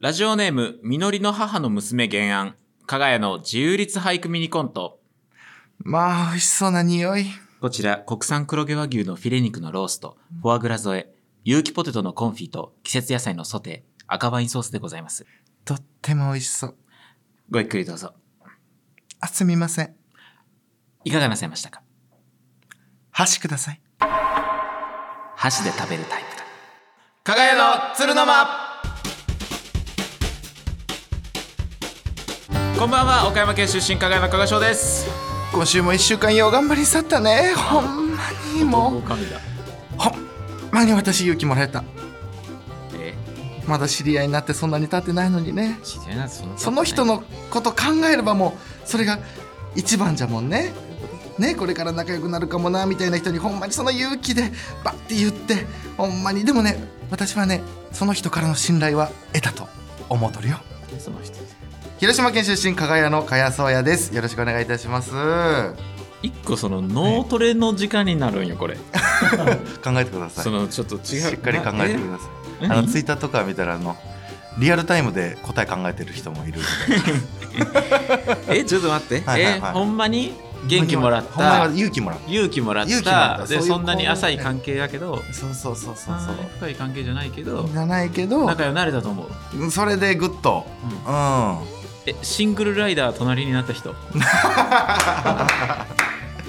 ラジオネーム、みのりの母の娘原案。かがやの自由律俳句ミニコント。まあ、美味しそうな匂い。こちら、国産黒毛和牛のフィレ肉のロースト、フォアグラ添え、有機ポテトのコンフィと季節野菜のソテー、赤ワインソースでございます。とっても美味しそう。ごゆっくりどうぞ。あ、すみません。いかがなさいましたか？箸ください。箸で食べるタイプだ。かがやの鶴の間こんばんは、岡山県出身、かがやの加賀翔です。今週も一週間よう頑張り去ったね。ほんまにもう。ほんまに私勇気もらえた。え？まだ知り合いになってそんなに経ってないのにね。知り合いなんてそんなその人のこと考えればもう、それが一番じゃもんね。ね、これから仲良くなるかもなみたいな人にほんまにその勇気でバッて言ってほんまにでもね私はねその人からの信頼は得たと思うとるよその人。広島県出身加賀屋の加谷宗也です。よろしくお願いいたします。考一個その脳トレの時間になるんよ、これ。えてください。そのちょっと違う。しっかり考えてください。なあのツイッターとか見たらあのリアルタイムで答え考えてる人もいる。え、ちょっと待って。はいはいはい。え、ほんまに元気もらった？勇気もらう勇気もらっ勇気もらった。た。で、そんなに浅い関係だけど、そうそうそうそうあー深い関係じゃないけど。じ、ゃないけど。仲良くなれたと思う。それでグッと。うん。うんえ、シングルライダー隣になった人。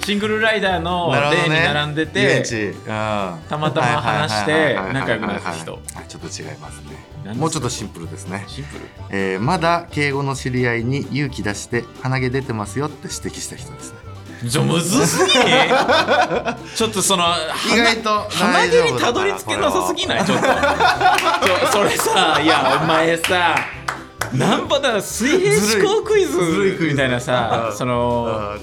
シングルライダーの例に並んでて、地うん。たまたま話して仲良くなった人。はいちょっと違いますね。もうちょっとシンプルですね、シンプル？えーまだ敬語の知り合いに勇気出して鼻毛出てますよって指摘した人ですね。じゃむずすぎ ちょっとその意外と鼻毛にたどり着けなさすぎない？ちょっと。それさいやお前さ なんぼだ水平思考クイズ。みたいなさうんその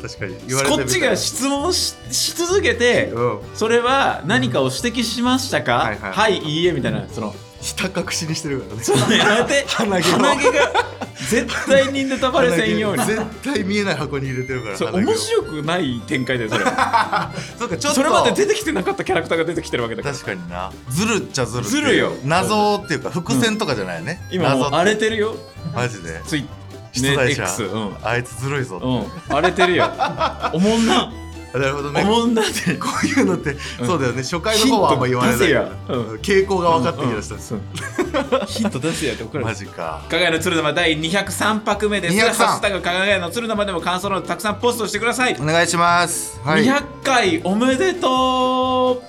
こっちが質問しし続けてうん。それは何かを指摘しましたか、はいはいはい、いいえみたいなその。ひた隠しにしてるからね。そのやめて。鼻毛が。絶対にネタバレせんように。絶対見えない箱に入れてるからそれ鼻毛を。面白くない展開だよそれ。そうかちょっと。それまで出てきてなかったキャラクターが出てきてるわけだから。確かにな。ずるっちゃずるずるよ。謎っていうか伏線とかじゃないね、謎って今もう荒れてるよマジで。ツイ出題者、X うん。あいつずるいぞうん。荒れてるよ おもんな。なるほどね。おもんなって。こういうのって、うん。そうだよね。初回の方はあんま言われない。うん。傾向が分かってきました、ヒント出せやって怒られマるジか。かがやの鶴玉第203拍目です。203ハッシュタグかがやの鶴玉でも感想のたくさんポストしてください、お願いします。はい。200回おめでと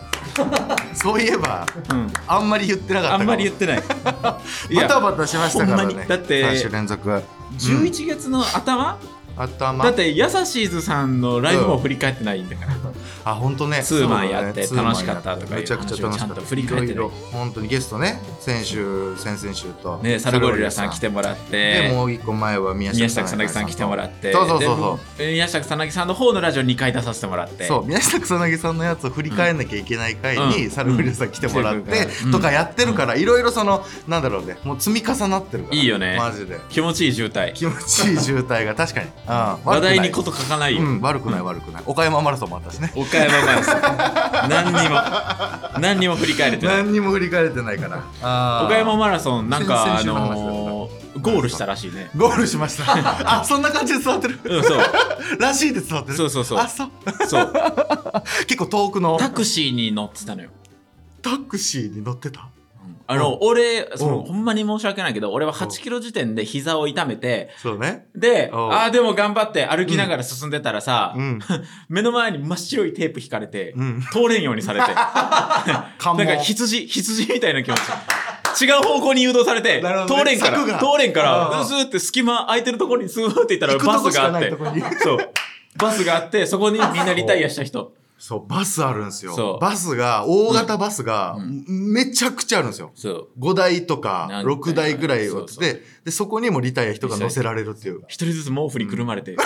そういえばう、うん、あんまり言ってなかったあんまり言っってない。いバやタバタしましたからね。だって3週連続。11月の頭、頭。だってヤサシーズさんのライブも振り返ってないんだから、あ本当ね。ツーマンやって楽しかったとかめちゃくちゃ楽しかった。ってね。い本当にゲストね。先週先々週と。ねサルゴリラさん来てもらって。でもう一個前は宮宮下下草薙さん来てもらって。そうそうそうでそう宮下草薙さんの方のラジオ2回出させてもらって。そう宮下草薙さんのやつを振り返んなきゃいけない回に、うん。サルフリラさん来てもらって、うん。とかやってるからいろいろそのなんだろうね。もう積み重なってるから。いいよね。マジで。気持ちいい渋滞。気持ちいい渋滞が。確かに、うん、話題にここと書かないよ、うん。悪くない悪くない。岡山マラソンもあったしね。岡山マラソン。何にも 何にも振り返れてない。何にも振り返れてないから。岡山マラソンなんかあのーゴールしたらしいね。ゴールしました。あそんな感じで伝わってる。うんそう。らしいで伝わってる。そうそうそう。あそう。そう。結構遠くの。タクシーに乗ってたのよ。タクシーに乗ってた？あの、俺、その、うん。ほんまに申し訳ないけど、俺は8キロ時点で膝を痛めて、そうね。で、うん。ああ、でも頑張って歩きながら進んでたらさ、うん。目の前に真っ白いテープ引かれて、うん。通れんようにされて、なんか羊、羊みたいな気持ち。違う方向に誘導されて、通れんから、通れんかうん。ら、スーって隙間空いてるところにスーって行ったらバスがあって。そう。バスがあって、そこにみんなリタイアした人。そうバスあるんですよ。バスが大型バスがうめちゃくちゃあるんですよ。そう。5台とかなんだよ6台ぐらいを。ででそこにもリタイア人が乗せられるっていう。一人ずつ毛布にくるまれて。して。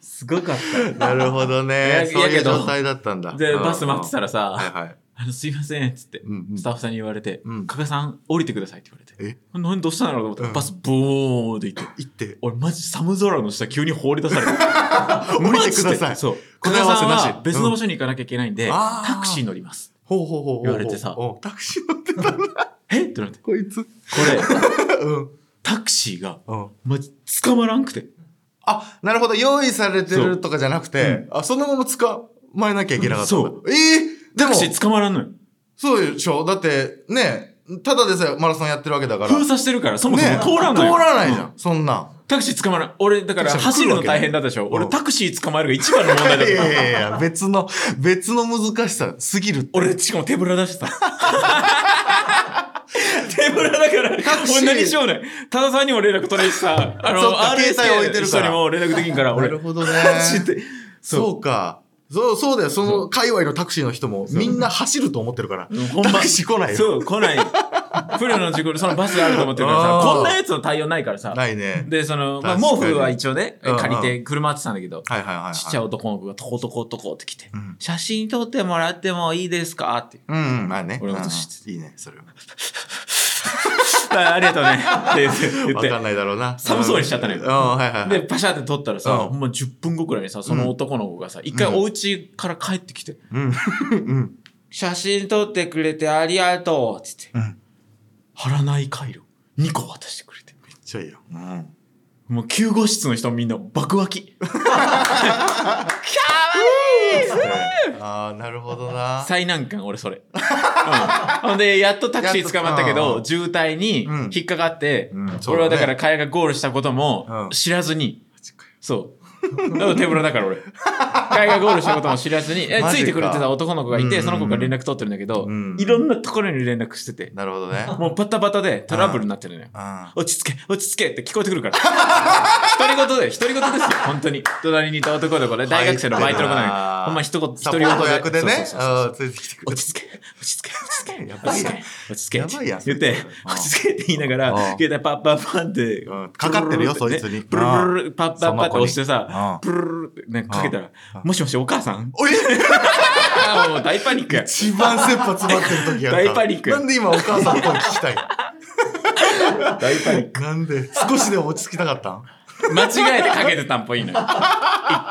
すごかった。なるほどいねやそういう状態だったんだ。で、うん。バス待ってたらさ、はいはいあの、すいません、っつって、スタッフさんに言われて、うん。加賀さん、降りてくださいって言われて、え？何どうしたんだろうと思ったら、うん。バスボーンって行って、行って。俺マジ寒空の下急に放り出されて。降りてください。そう。加賀さんは別の場所に行かなきゃいけないんで、タクシー乗ります。ほうほうほう言われてさ。おタクシー乗ってたんだ。え？ってなって。ここいつ。れ、うん。タクシーが、うん。まじ、捕まらんくて。あなるほど。用意されてるとかじゃなくて、あそのまま捕まえなきゃいけなかったそう。ええでもタクシー捕まらんのよ。そうでしょだってねただでさえマラソンやってるわけだから封鎖してるから、そもそもね通らんのよ。通らないじゃん、うそんなんタクシー捕まらん。俺、だからタクシー走るの大変だったでしょ。うん俺、タクシー捕まえるが一番の問題だった。いやいやいや別の別の難しさすぎるって俺、しかも手ぶら出してた。手ぶらだから、タクシー俺何しようねん。多田さんにも連絡取れるしさ、あの、そっか RSK 携帯置いてるから人にも連絡できんから、俺。なるほどねマジで。そうかそうそうだよ。その界隈のタクシーの人もみんな走ると思ってるから。タクシー来ないよ。そう、来ない。不慮の事故でそのバスがあると思ってるからあさ、ー。こんなやつの対応ないからさ。ないね。で、その、まあ、毛布は一応ね、借りて車ってたんだけど、はいはいはい、はい、ちっちゃい男の子がトコトコトコって来て、うん。写真撮ってもらってもいいですかって。うんうん。まあね。俺のこと知っうんいいねそれはあありがとうね。って言って。わかんないだろうな。寒そうにしちゃったのようん。はいはいはい。で、パシャって撮ったらさ、うん。ほんま10分後くらいにさ、その男の子がさ、一回お家から帰ってきて、写真撮ってくれてありがとう。って言って、うん。貼らない回路。2個渡してくれて。めっちゃいいよ。うん。もう救護室の人みんな爆湧き。ああなるほどな。最難関、俺それ。うん。ほんで、やっとタクシー捕まったけど、と渋滞にうん。引っかかって、俺はだねから会がゴールしたこともうん。知らずに、そう。だから手ぶらだから俺。会がゴールしたことも知らずに、えついてくれてた男の子がいて、その子から連絡取ってるんだけど、うんいろんなところに連絡してて、なるほどねもうバタバタでトラブルになってるのよ。あ落ち着け、落ち着けって聞こえてくるから。独り言で、独り言ですよ、本当に。隣にいた男の子ね、大学生のバイトの子なのよ。ほんま一言、独り言で。サポート役で落ち着け、落ち着け、落ち着け、やばいやん落ち着け、やばいやん言ってうん、落ち着けって言いながらうん、携帯パッパッパッってうん、かかってるよそいつにプルルルルパッパッパッって押してうさん、プルルルルってねかけたら、もしもしお母さんおいあーもう大パニックや。一番切羽詰まってる時やんか大パニックなんで今お母さんの声聞きたい大パニック。なんで少しでも落ち着きたかったん間違えてかけてたんっぽいのよ。一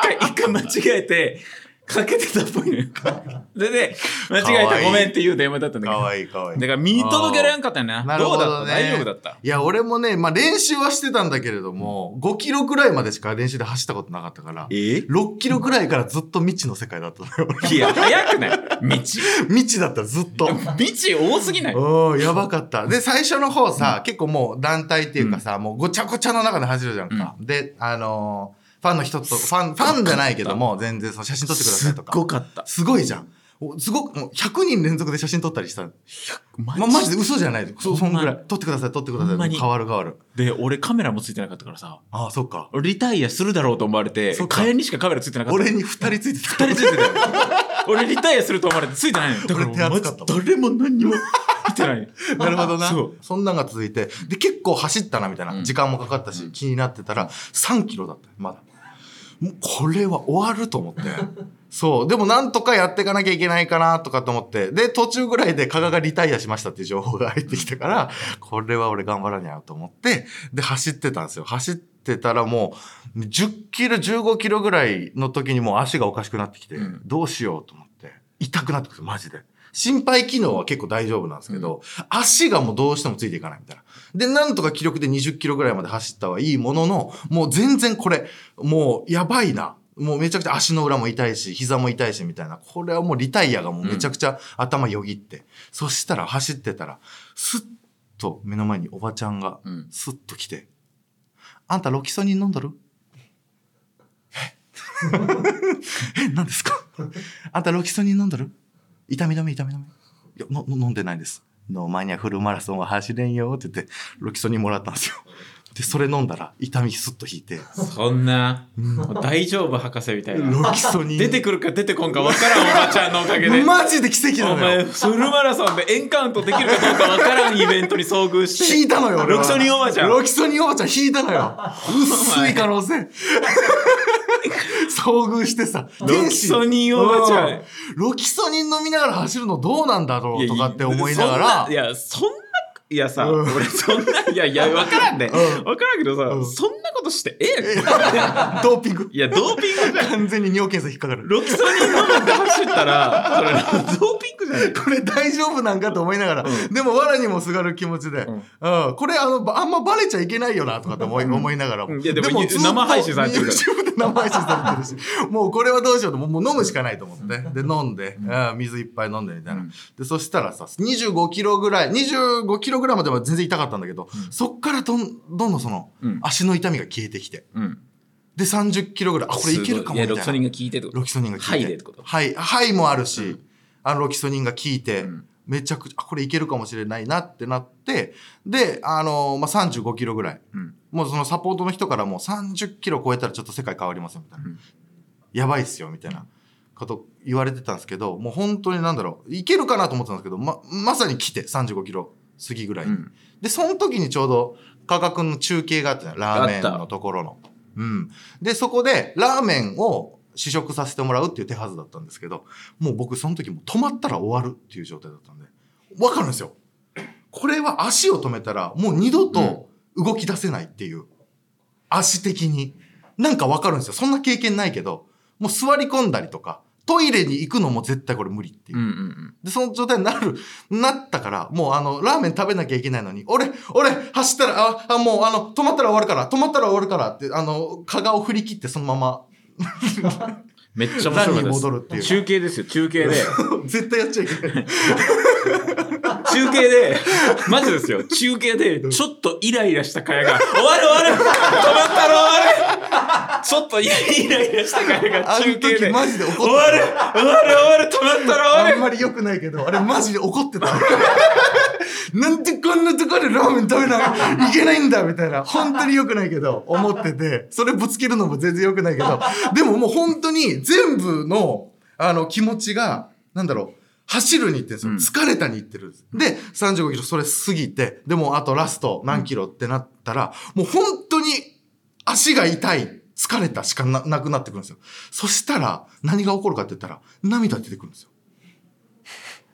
回、一回間違えて、かけてたっぽいのよ。で、で、間違えかわいいてごめんっていう電話だったんだけど。かわいいかわいい。だから見届けられんかったよね。なるほどねどうだった？大丈夫だった？いや俺もね、まあ、練習はしてたんだけれども5キロくらいまでしか練習で走ったことなかったからえ？6キロくらいからずっと未知の世界だったのよいや、早くない？道。未知だったずっと。未知多すぎない？うん、やばかった。で、最初の方さ、結構もう団体っていうかさ、もうごちゃごちゃの中で走るじゃんか。で、あのーファンの人と、ファン、ファンじゃないけども、全然その写真撮ってくださいとか。ごかった。すごいじゃん。おすごく、もう100人連続で写真撮ったりしたの。マま、マジで嘘じゃないそ、そんぐらほい。撮ってください、撮ってください。変わる変わる。で、俺カメラもついてなかったからさ、ああ、そっか。リタイアするだろうと思われてか帰りにしかカメラついてなかった。俺に2人ついてた。二人ついてたよ。俺リタイアすると思われてついてないの よ。だから俺手厚かった誰も何にも見てない。なるほどな。そう。そんなんが続いて。で、結構走ったな、みたいな。うん時間もかかったし、気になってたら、3キロだった。まだ。もう、これは終わると思って。そう。でも、なんとかやっていかなきゃいけないかな、とかと思って。で、途中ぐらいで、加賀がリタイアしましたっていう情報が入ってきたから、これは俺頑張らにゃと思って、で、走ってたんですよ。走ってたらもう、10キロ、15キロぐらいの時にもう足がおかしくなってきて、うんどうしようと思って。痛くなってくる、マジで。心肺機能は結構大丈夫なんですけど、足がもうどうしてもついていかないみたいな。で、なんとか記録で20キロぐらいまで走ったはいいものの、もう全然これ、もうやばいな。もうめちゃくちゃ足の裏も痛いし、膝も痛いしみたいな。これはもうリタイアがもうめちゃくちゃ頭よぎって。そしたら走ってたら、スッと目の前におばちゃんがうん、スッと来て、あんたロキソニン飲んどるええ、何ですかあんたロキソニン飲んどる？痛み止め痛み止め。いや、のの飲んでないです。の前にはフルマラソンは走れんよって言って、ロキソニンもらったんですよ。で、それ飲んだら痛みスッと引いて、そんな、もう大丈夫博士みたいな。ロキソニン。出てくるか出てこんか分からんおばちゃんのおかげで。マジで奇跡なお前、のよ。フルマラソンでエンカウントできるかどうか分からんイベントに遭遇して。引いたのよ、ロキソニンおばちゃん。ロキソニンおばちゃん引いたのよ。薄い可能性。遭遇してさ、ロキソニンおばちゃんうロキソニン飲みながら走るのどうなんだろうとかって思いながらい、や、そんな、いやさ、うん俺そんな、いやいや、分からんね。うん分からんけどさ、うんそんなことしてええ。ドーピング？いや、ドーピングじ。完全に尿検査引っかかる。ロキソニン飲んで走ったら、それ、ドーピングクじゃないこれ大丈夫なんかと思いながら、うん。でも藁にもすがる気持ちで、うん。うん。これあのばあんまバレちゃいけないよなとかって思い,、思いながらも、うん。いやでも生配信されてるから。YouTube で生配信されてるし。もうこれはどうしようともうもう飲むしかないと思って、で飲んで、うん。水いっぱい飲んでみたいな、うん。でそしたらさ25キロぐらい25キロぐらいまでは全然痛かったんだけど、そっからどんどんどんその、うん。足の痛みが消えてきて。うん。で30キロぐらいあこれいけるかもみたいな。ロキソニンが効いてってこと。ロキソニンが効いて。ハイでってこと。はい。ハイもあるし、あの、ロキソニンが効いて、うんめちゃくちゃ、あこれいけるかもしれないなってなって、で、あのまあ、35キロぐらい。うんもうそのサポートの人からもう30キロ超えたらちょっと世界変わりますよ、みたいな。うんやばいっすよ、みたいなこと言われてたんですけど、もう本当になんだろう、いけるかなと思ってたんですけど、ま、まさに来て、35キロ過ぎぐらいに。うんで、その時にちょうど、価格の中継があってね、ラーメンのところの。うん。で、そこで、ラーメンを試食させてもらうっていう手はずだったんですけど、もう僕その時もう止まったら終わるっていう状態だったんで、わかるんですよ。これは足を止めたら、もう二度と動き出せないっていう。足的に。なんかわかるんですよ。そんな経験ないけど、もう座り込んだりとか、トイレに行くのも絶対これ無理っていううんうんで、その状態になる、なったから、もうあの、ラーメン食べなきゃいけないのに、俺、俺、走ったら、あ、あもうあの、止まったら終わるから、止まったら終わるからって、あの、蚊がを振り切ってそのまま、めっちゃ面白かったです。戻るっていう中継ですよ。中継で。絶対やっちゃいけない。中継で。マジですよ。中継でちょっとイライラした会が。終わる終わる。止まったら終わるちょっとイライラした会があの中継で。時マジで怒って終わる。終わる終わる。止まったら終わるあんまり良くないけど、あれマジで怒ってた。なんでこんなところでラーメン食べないけないんだみたいな。本当に良くないけど、思ってて、それぶつけるのも全然良くないけど、でももう本当に全部の、あの、気持ちが、なんだろう、走るに行ってるんですよ。疲れたに行ってるんです。で、35キロそれ過ぎて、でもあとラスト何キロってなったら、もう本当に足が痛い、疲れたしかななくなってくるんですよ。そしたら、何が起こるかって言ったら、涙出てくるんですよ。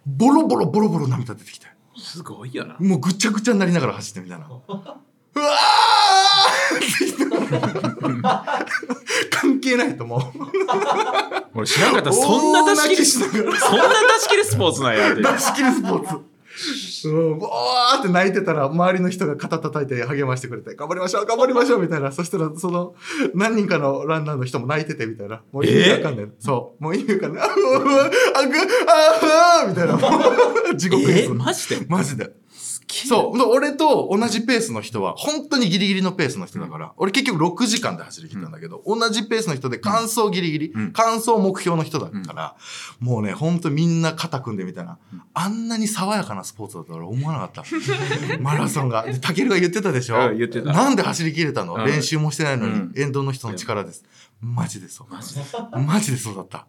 ボロボロボロボロ涙出てきて。すごいよなもうぐちゃぐちゃになりながら走ってみたいな。うわー関係ないと思う。俺知らなかったそんな出し切り。そんな出し切りスポーツなんやって出し切りスポーツ。うん、ボーって泣いてたら、周りの人が肩叩いて励ましてくれて、頑張りましょう、頑張りましょう、みたいな。そしたら、その、何人かのランナーの人も泣いてて、みたいな。もう意味わかんない。そう。もう意味わかんない。あ、うわ、あ、ぐ、あ、あ、みたいな。地獄でえ？す。マジで？マジで。そう。で俺と同じペースの人は、本当にギリギリのペースの人だから、俺結局6時間で走り切ったんだけど、同じペースの人で完走ギリギリ、うん完走目標の人だから、もうね、本当みんな肩組んでみたいな、あんなに爽やかなスポーツだと俺思わなかった。マラソンが。で、タケルが言ってたでしょ、うん言ってたなんで走り切れたの、うん練習もしてないのに、うん沿道の人の力です。マジでそう。マジでマジでそうだった。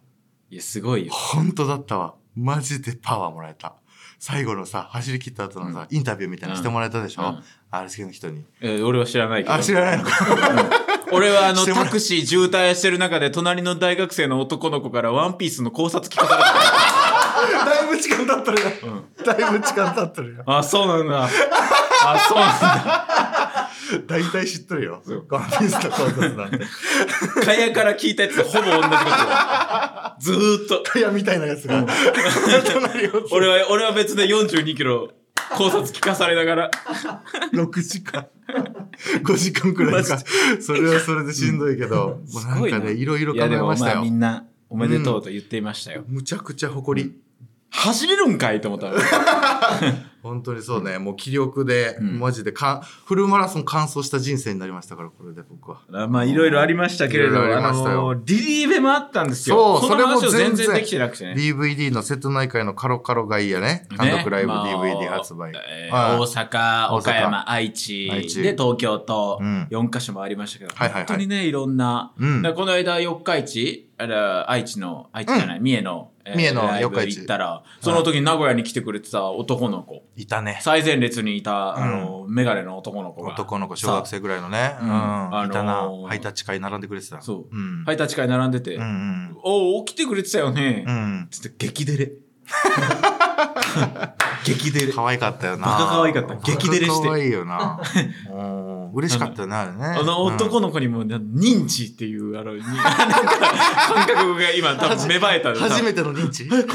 いやすごいよ本当だったわ。マジでパワーもらえた。最後のさ、走り切った後のさ、インタビューみたいなのしてもらえたでしょ、うん。RSK の人に。え俺は知らないけど。あ、知らないのか。俺はあの タクシー渋滞してる中で隣の大学生の男の子からワンピースの考察聞かされた。だいぶ時間経ってるよ。だいぶ時間経ってるよ。あそうなんだ。あそうなんだ大体知っとるよ。ワンピースの考察なんて。かやから聞いたやつでほぼ同じことだずーっとタヤみたいなやつが。俺は俺は別で42キロ考察聞かされながら6時間。5時間くらいか。それはそれでしんどいけど、もうなんかね、いろいろ考えましたよまあみ。んなおめでとうと言っていましたよ、むちゃくちゃ誇り。走れるんかいと思ったら本当にそうね、もう気力で、ん。マジでかん、フルマラソン完走した人生になりましたから、これで僕は。まあいろいろありましたけれどあのリリーベもあったんですよ。そう、それも全然。できてなくてね。DVD の瀬戸内海のカロカロがいいやね。単独ライブ DVD 発売。えーはい。大阪、岡山、愛知で東京とうん。4カ所もありましたけど、はいはいはい。本当にね、いろんな、うん。この間四日市、あら愛知の、愛知じゃない、三重の、えー三重の四日市行ったら、その時名古屋に来てくれてた男の子、いたね。最前列にいた、あの、メガネの男の子が。男の子、小学生ぐらいのね。うん。うんあのーいたな。ハイタッチ会並んでくれてた。そう。うん。ハイタッチ会並んでて、うんうん。おお、来てくれてたよね。うん。つって激デレ。激デレ。可愛かったよな。バカ可愛かった激デレして可愛いよな。うん嬉しかったよね、あれね。あの男の子にも、な認知っていう、あの、に なんか感覚が今多分芽生えた初めての認知？これが、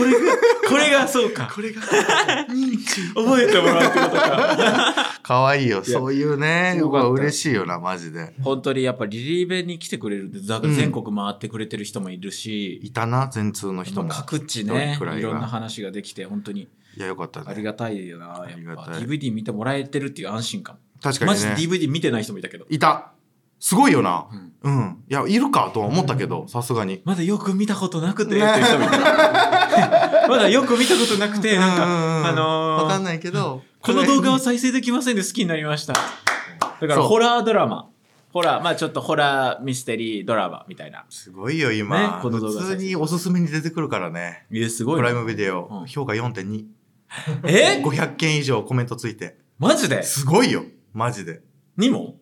これがそうか。これが。認知。覚えてもらうってことか。可愛いよ。そういうね。よかった。嬉しいよなマジで。本当にやっぱリリーベに来てくれるってだから全国回ってくれてる人もいるし、いたな全通の人も。各地ねいろんな話ができて本当に。いやよかったね。ありがたいよなありがたい。DVD 見てもらえてるっていう安心感、確かにマジでね DVD 見てない人もいたけど。いた。すごいよな。うん。うん。いやいるかとは思ったけどさすがに。まだよく見たことなくてっていう人もいたまだよく見たことなくてなんかあのーわかんないけど。この動画は再生できませんで好きになりました。だからホラードラマ。ホラーまあちょっとホラーミステリードラマ。みたいな。すごいよ今、ねこの動画普通におすすめに出てくるからね。いやすごい。なプライムビデオ、うん。評価4.2え？500件以上コメントついて。マジで？すごいよ。マジで。2も？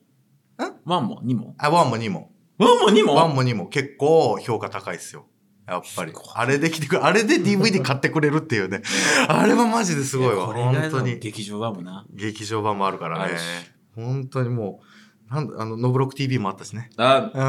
ワンも？2も？あ1も2も。ワンも2も？1も2も。結構評価高いっすよやっぱり。あれで来てくれあれで DVD 買ってくれるっていうね。あれはマジですごいわ。これが本当に。劇場版もな。劇場版もあるからね。本当にもうなんだあのノブロック TV もあったしね。あう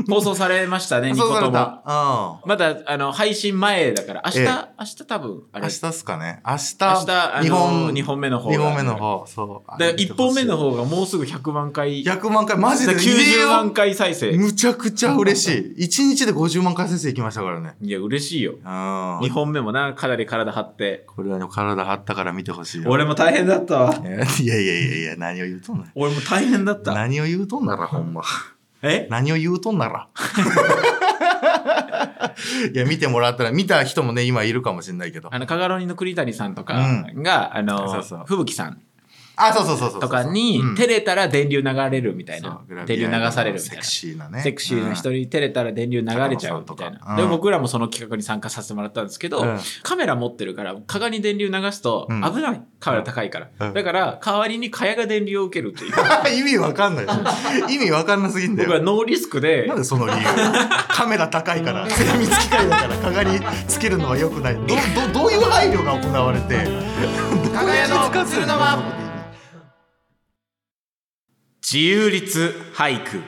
ん。放送されましたね2そうんまだあの配信前だから明日、ええ。明日多分あれ。明日っすかね。明日明日あの日本2本目の方二が本目の方そう。で1本目の方がもうすぐ100万回。100万回？マジで？入れ90よ万回再生。むちゃくちゃ嬉しい。1日で50万回再生いきましたからね。いや嬉しいよ。うん。2本目もなかなり体張って。これはね体張ったから見てほしいよ。俺も大変だったわ。いやいやいやいや何を言うとんな俺も大変だった何を言うとんならほんま。え？何を言うとんなら。いや見てもらったら見た人もね今いるかもしれないけど。あのカガロニの栗谷さんとかが、あのそうそう。吹雪さんあそうそうそうそうとかにうん。照れたら電流流れるみたいな。電流流されるみたいな。セクシーなね。セクシーな人うんに照れたら電流流れちゃうみたいな。で、僕らもその企画に参加させてもらったんですけど、うん。カメラ持ってるから、蚊がに電流流すとうん。危ない。カメラ高いから。うん。だから、代わりに蚊帳が電流を受けるっていう。意味わかんない。意味わかんなすぎんだよ。僕はノーリスクで。なん、でその理由？カメラ高いから。精密機械だから鏡つけるのは良くないどどどういう配慮が行われて加賀屋のするのは自由律俳句。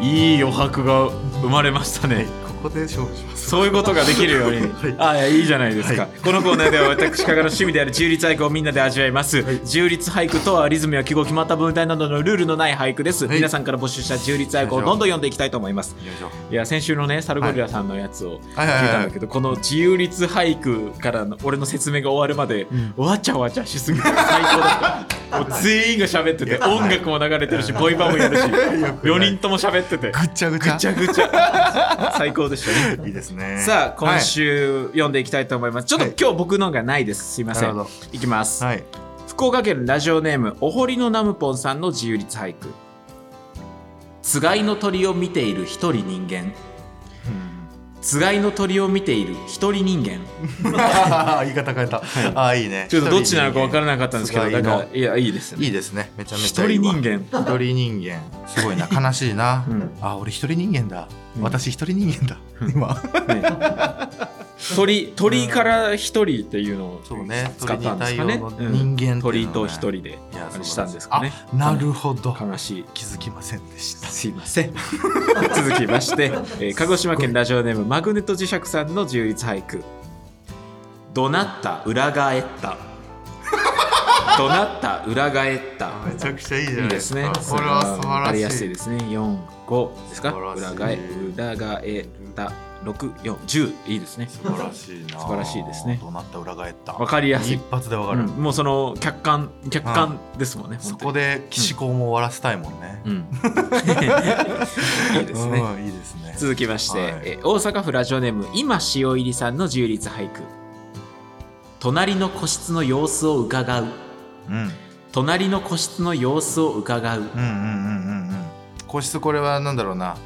いい余白が生まれましたね。ここで勝負しますそういうことができるように。はいあいや、いいじゃないですか。はいこのコーナーでは私、加賀の趣味である自由律俳句をみんなで味わいます。自由律俳句とはリズムや記号、決まった文体などのルールのない俳句です。はい皆さんから募集した自由律俳句をどんどん読んでいきたいと思います。よいや、先週のね、サルゴリラさんのやつをはいはいはい聞いたんだけど、この自由律俳句からの俺の説明が終わるまで、わちゃわちゃしすぎて最高だった。もう全員が喋ってて、音楽も流れてるし、ボイパもやるし、4人とも喋ってて、ぐっちゃぐちゃ。ぐちゃぐちゃ。最高でしたね。いいですね。さあ今週読んでいきたいと思います、ちょっとはい今日僕のがないです。すいません。なるほど。いきます、福岡県ラジオネームお堀のナムポンさんの自由律俳句。つがいの鳥を見ている一人人間つがいの鳥を見ている一人人間。言い方変えた、ああいいね。ちょっとどっちなのか分からなかったんですけどないんかいやいいですね。いいですね。めちゃめち一ゃいいわ。人人間。一人人間。すごいな。悲しいな、うん。あ俺一人人間だ、うん。私一人人間だ。今。ね鳥鳥から一人っていうのを使ったんですかね。鳥に対応の人間ねうん鳥と一人でしたんですかね。あなるほど。悲しい。気づきませんでした。すいません。続きまして、えー鹿児島県ラジオネームマグネット磁石さんの自由律俳句「怒鳴った裏返った」「怒鳴った裏返った」めちゃくちゃいいじゃいないいですすでね。かこれは素晴らしい。やすいですね。45ですか？裏返裏返った6410いいですね。素晴らしいな。素晴らしいですね。どうなった裏返った。わかりやすい。一発でわかる、うん。もうその客観客観ですもんね、そこで岸子も終わらせたいもんね、うん。いいですね、うんいいですね。続きまして、はい。え大阪府ラジオネーム今塩入りさんの自由律俳句隣の個室の様子を伺う。うん。隣の個室の様子を伺う。うんうんうんうんうん。個室これはなんだろうな。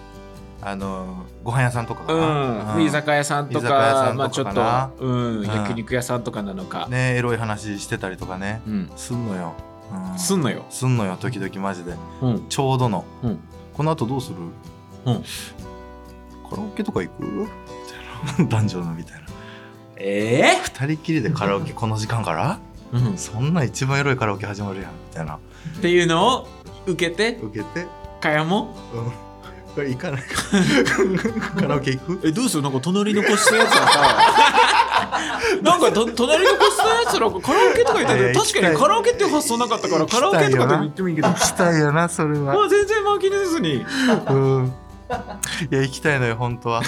あのご飯屋さんとかかうな、ん、居酒屋さんとかかまあちょっと、うん、ん。焼肉屋さんとかなのか、ねエロい話してたりとかね。うん、すんのよ、うん。すんのよ、すんのよ時々マジで。うん。ちょうどの。うん、この後どうする、うん。カラオケとか行く？みたいな。男女のみたいな。え二人きりでカラオケこの時間から？えうん、っそんな一番エロいカラオケ始まるやん。みたいな。ていうのを受けて？受けて、かやも？うん、行かない カラオケ行く？えどうする？なんか隣の個室のやつがさ。なんかと隣の個室のやつらがカラオケとか言っていやて確かにカラオケっていう発想なかったからカラオケとかでも言ってもいいけど。行きたいよなそれは。まあ全然負けずに。うん。いや行きたいのよ本当は。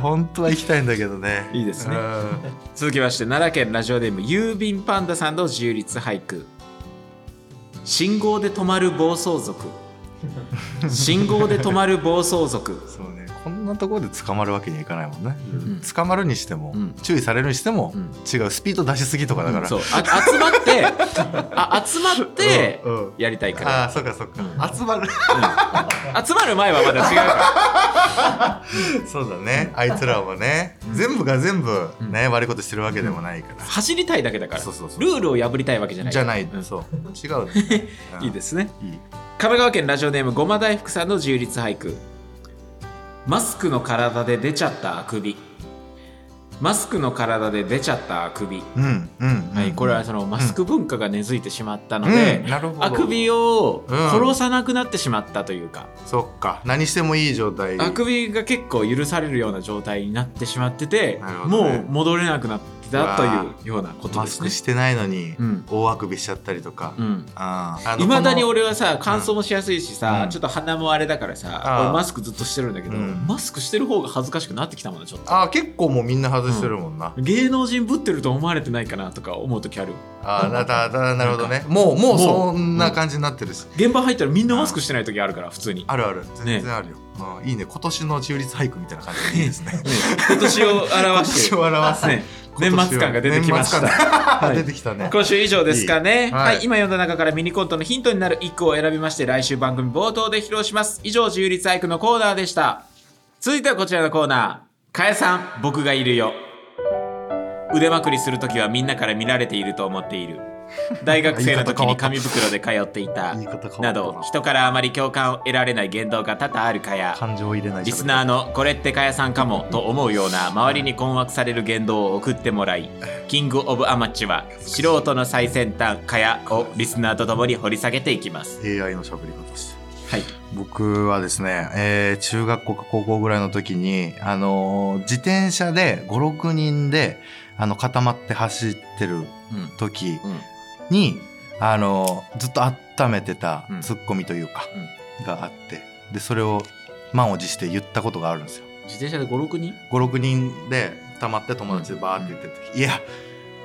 本当は行きたいんだけどね。いいですね。うん。続きまして奈良県ラジオネーム郵便パンダさんの自由律俳句。信号で止まる暴走族信号で止まる暴走族。そうね。こんなところで捕まるわけにはいかないもんね、ん。捕まるにしても、うん。注意されるにしても、うん。違うスピード出しすぎとかだから、そう。あ集まってあ集まってやりたいかあら。あそうかそうか、集まる。集まる前はまだ違うから。そうだね。あいつらもね、全部が全部ね、悪いことしてるわけでもないから、走りたいだけだから。そうそうそう。ルールを破りたいわけじゃない。じゃない、うん。そう。違う、ね いいですね。いい神奈川県ラジオネームごま大福さんの自由律俳句。マスクの体で出ちゃったあくび。マスクの体で出ちゃったあくび、うんうん、うん。はい、これはそのマスク文化が根付いてしまったのでうん、あくびをうん。殺さなくなってしまったというか、そっか。何してもいい状態。あくびが結構許されるような状態になってしまってて、ね。もう戻れなくなってたというようなことマですね。スクしてないのに、うん。大あくびしちゃったりとか、いまだにこの俺はさ乾燥もしやすいしさ、うん。ちょっと鼻もあれだからさ、マスクずっとしてるんだけど、うん。マスクしてる方が恥ずかしくなってきたもんねちょっと。あー結構もうみんな外してるもんな、芸能人ぶってると思われてないかなとか思う時ある。ああだだだなるほどね。もうもうそんな感じになってるし、現場入ったらみんなマスクしてない時あるから普通に、ね、あるある。全然あるよ、うんいいね。今年の中立俳句みたいな感じでいいですね。今年を表して。今年を表す。ね年末感が出てきました。はい。出てきたね。今週以上ですかね。いい。は、はい。い今読んだ中からミニコントのヒントになる一句を選びまして来週番組冒頭で披露します。以上自由律俳句のコーナーでした。続いてはこちらのコーナー。かえさん僕がいるよ。腕まくりするときはみんなから見られていると思っている 大学生の時に紙袋で通っていたな。など人からあまり共感を得られない言動が多々あるかや。リスナーのこれってかやさんかもと思うような周りに困惑される言動を送ってもらい キングオブアマチュア素人の最先端かやをリスナーとともに掘り下げていきます。AI の喋り方してはい。僕はですね、えー中学校か高校ぐらいの時に、あのー自転車で56人であの固まって走ってるうん。時うんに、あのーずっと温めてたうん。ツッコミというか、があってでそれを満を持して言ったことがあるんですよ。自転車で56人？56人で溜まって友達でバーって言ってる時、いや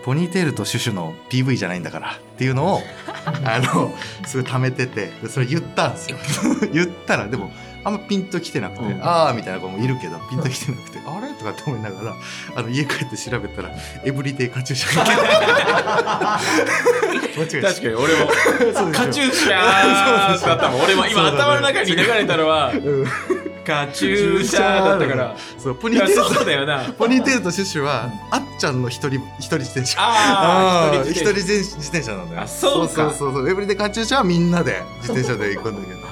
ポニーテールとシュシュの PV じゃないんだからっていうのを あのすごい溜めててでそれ言ったんですよ。言ったらでもあんまピンときてなくて、うん。ああみたいな子もいるけどピンときてなくてあれ？とかって思いながらあの家帰って調べたらエブリデイカチューシャ間違 確かに俺もカチューシャーだったもん。俺も今頭の中に流れたのはうんカチューシャーだったから。そうポニーテール。そうだよなポニーテールとシュシュはあっちゃんの一人一人自転車。ああ一人自転車。なんだよ。あそうか。そうそうそうエブリデイカチューシャはみんなで自転車で行くんだけど。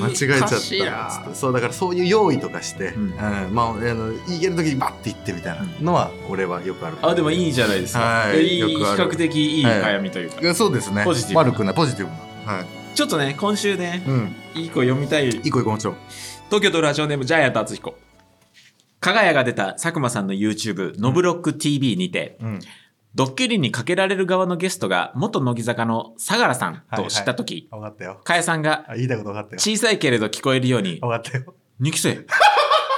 間違えちゃったそうだからそういう用意とかして、うん。うん。まああの行ける時にバッて行ってみたいなのは俺はよくある。あでもいいじゃないですか、はいいい比よくある。較的いい悩みというか、そうですね。ポジティブな。悪くない。ポジティブな。はい。ちょっとね今週ねうん。いい子読みたい。いい子行こう。ちょ東京都ラジオネームジャイアント厚彦。加賀谷が出た佐久間さんの YouTube「ノブロック TV」にて、うん。ドッキリにかけられる側のゲストが元乃木坂の相良さんと知った時、分かったよ。加谷さんが小さいけれど聞こえるように分かったよ「2期生」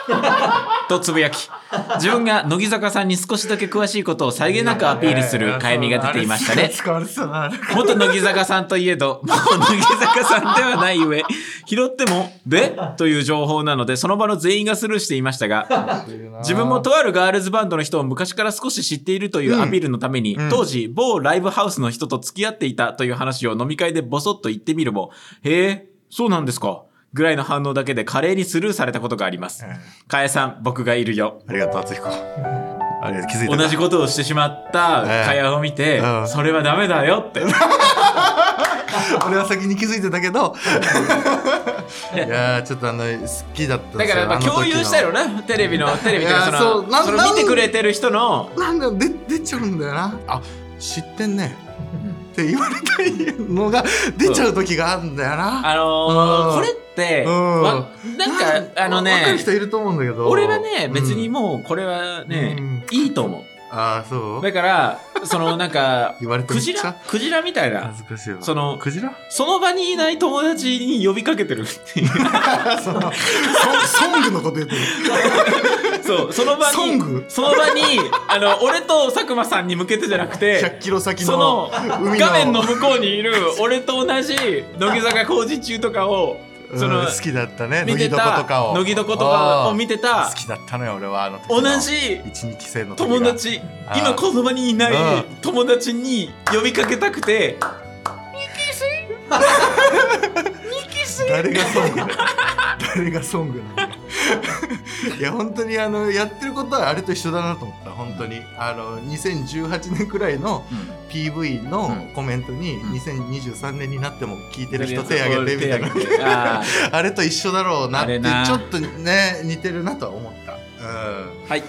とつぶやき。自分が乃木坂さんに少しだけ詳しいことをさりげなくアピールするかゆみが出ていましたね。元乃木坂さんといえど、もう乃木坂さんではない上、拾っても、で？という情報なので、その場の全員がスルーしていましたが、自分もとあるガールズバンドの人を昔から少し知っているというアピールのために、うん。当時、某ライブハウスの人と付き合っていたという話を飲み会でボソッと言ってみるも、へえ、そうなんですか。ぐらいの反応だけで華麗にスルーされたことがあります。かえさん、僕がいるよ。ありがとう敦彦。気づいた同じことをしてしまったええ。かやを見て、うん。それはダメだよって。俺は先に気づいてたけど。いやーちょっとあの好きだっただから共有したいよなテレビのテレビというかそのそうなその見てくれてる人の。なんだよ出出ちゃうんだよな。あ知ってんねって言われたいのが出ちゃう時があるんだよな。あのーうん。これって、うん。わなんかあのわかるね人いると思うんだけど。俺はね別にうんもうこれはね、うん。いいと思う。ああそう？だからそのなんか 言われてクジラ？クジラみたいな。恥ずかしいわ。そのクジラ？その場にいない友達に呼びかけてるっていう。そのソソングのこと言ってる そうその場にソング？その場にあの俺と佐久間さんに向けてじゃなくて100キロ先そのの海画面の向こうにいる俺と同じ乃木坂工事中とかをそのうん好きだったね見てた乃木床とかを。乃木床とかを見てあたー好きだったのよ俺はあの時の同じ一二期生の時が。友達あー。今この場にいないうん。友達に呼びかけたくて。誰がソング誰がソングなの？いや本当にあのやってることはあれと一緒だなと思った。本当に。あの2018年くらいの PV のコメントにうん。2023年になっても聞いてる人手挙げてみたいな。あれと一緒だろうなってちょっとね似てるなとは思った。うん。はい。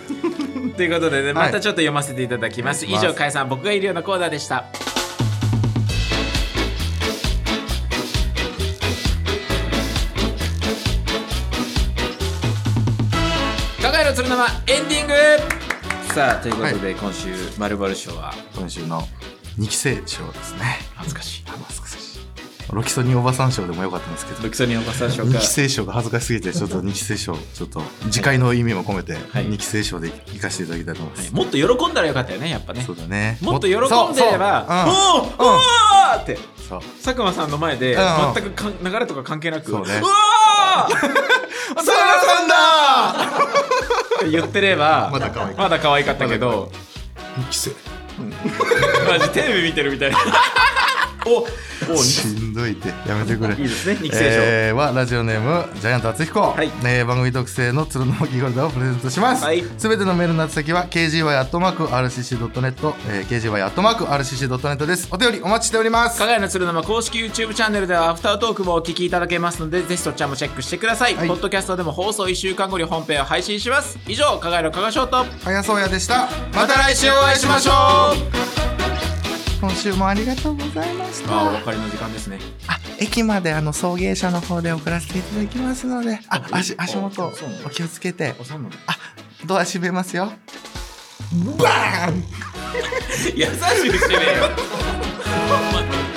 ということでね、はい。またちょっと読ませていただきます。お願い以上、かえさん、僕がいるようなコーナーでした。さあ、ということで、今週、まるばる賞は、今週の二期生賞ですね。恥ずかしい。恥ずかしい。ロキソニンおばさん賞でもよかったんですけど。ロキソニンおばさん賞か。二期。生賞が恥ずかしすぎてちょっと二期生賞ちょっと次回の意味も込めてはい。二期生賞で行かせていただきたいと思います、はい。もっと喜んだらよかったよね、やっぱね。そ。うだね。もっと喜んでれば、そうおーおーって。佐久間さんの前でうん。うん全くかん流れとか関係なく「そうね。わー! 」さんだ言ってればまだ可愛いまだ可愛かったけど二期生マジテレビ見てるみたいなおおしんどい。って。やめてくれ。いいですね二期生賞、えーはラジオネームジャイアント厚彦、はい。えー番組特製の鶴のキーホルダーをプレゼントします。はい。すべ、てのメールの宛先は kgy.rcc.net、えー、kgy.rcc.net です。お便りお待ちしております。かがやの鶴生公式 YouTube チャンネルではアフタートークもお聞きいただけますのでぜひそちらもチェックしてください、はい。ポッドキャストでも放送1週間後に本編を配信します。以上かがやのかがしょうと。早そうやでした。また来週お会いしましょう今週もありがとうございましあお別れの時間ですね。あ駅まであの送迎車の方で送らせていただきますので。ああ足足元お気をつけて。あドア閉めますよ。バーン！優しくしてねえよ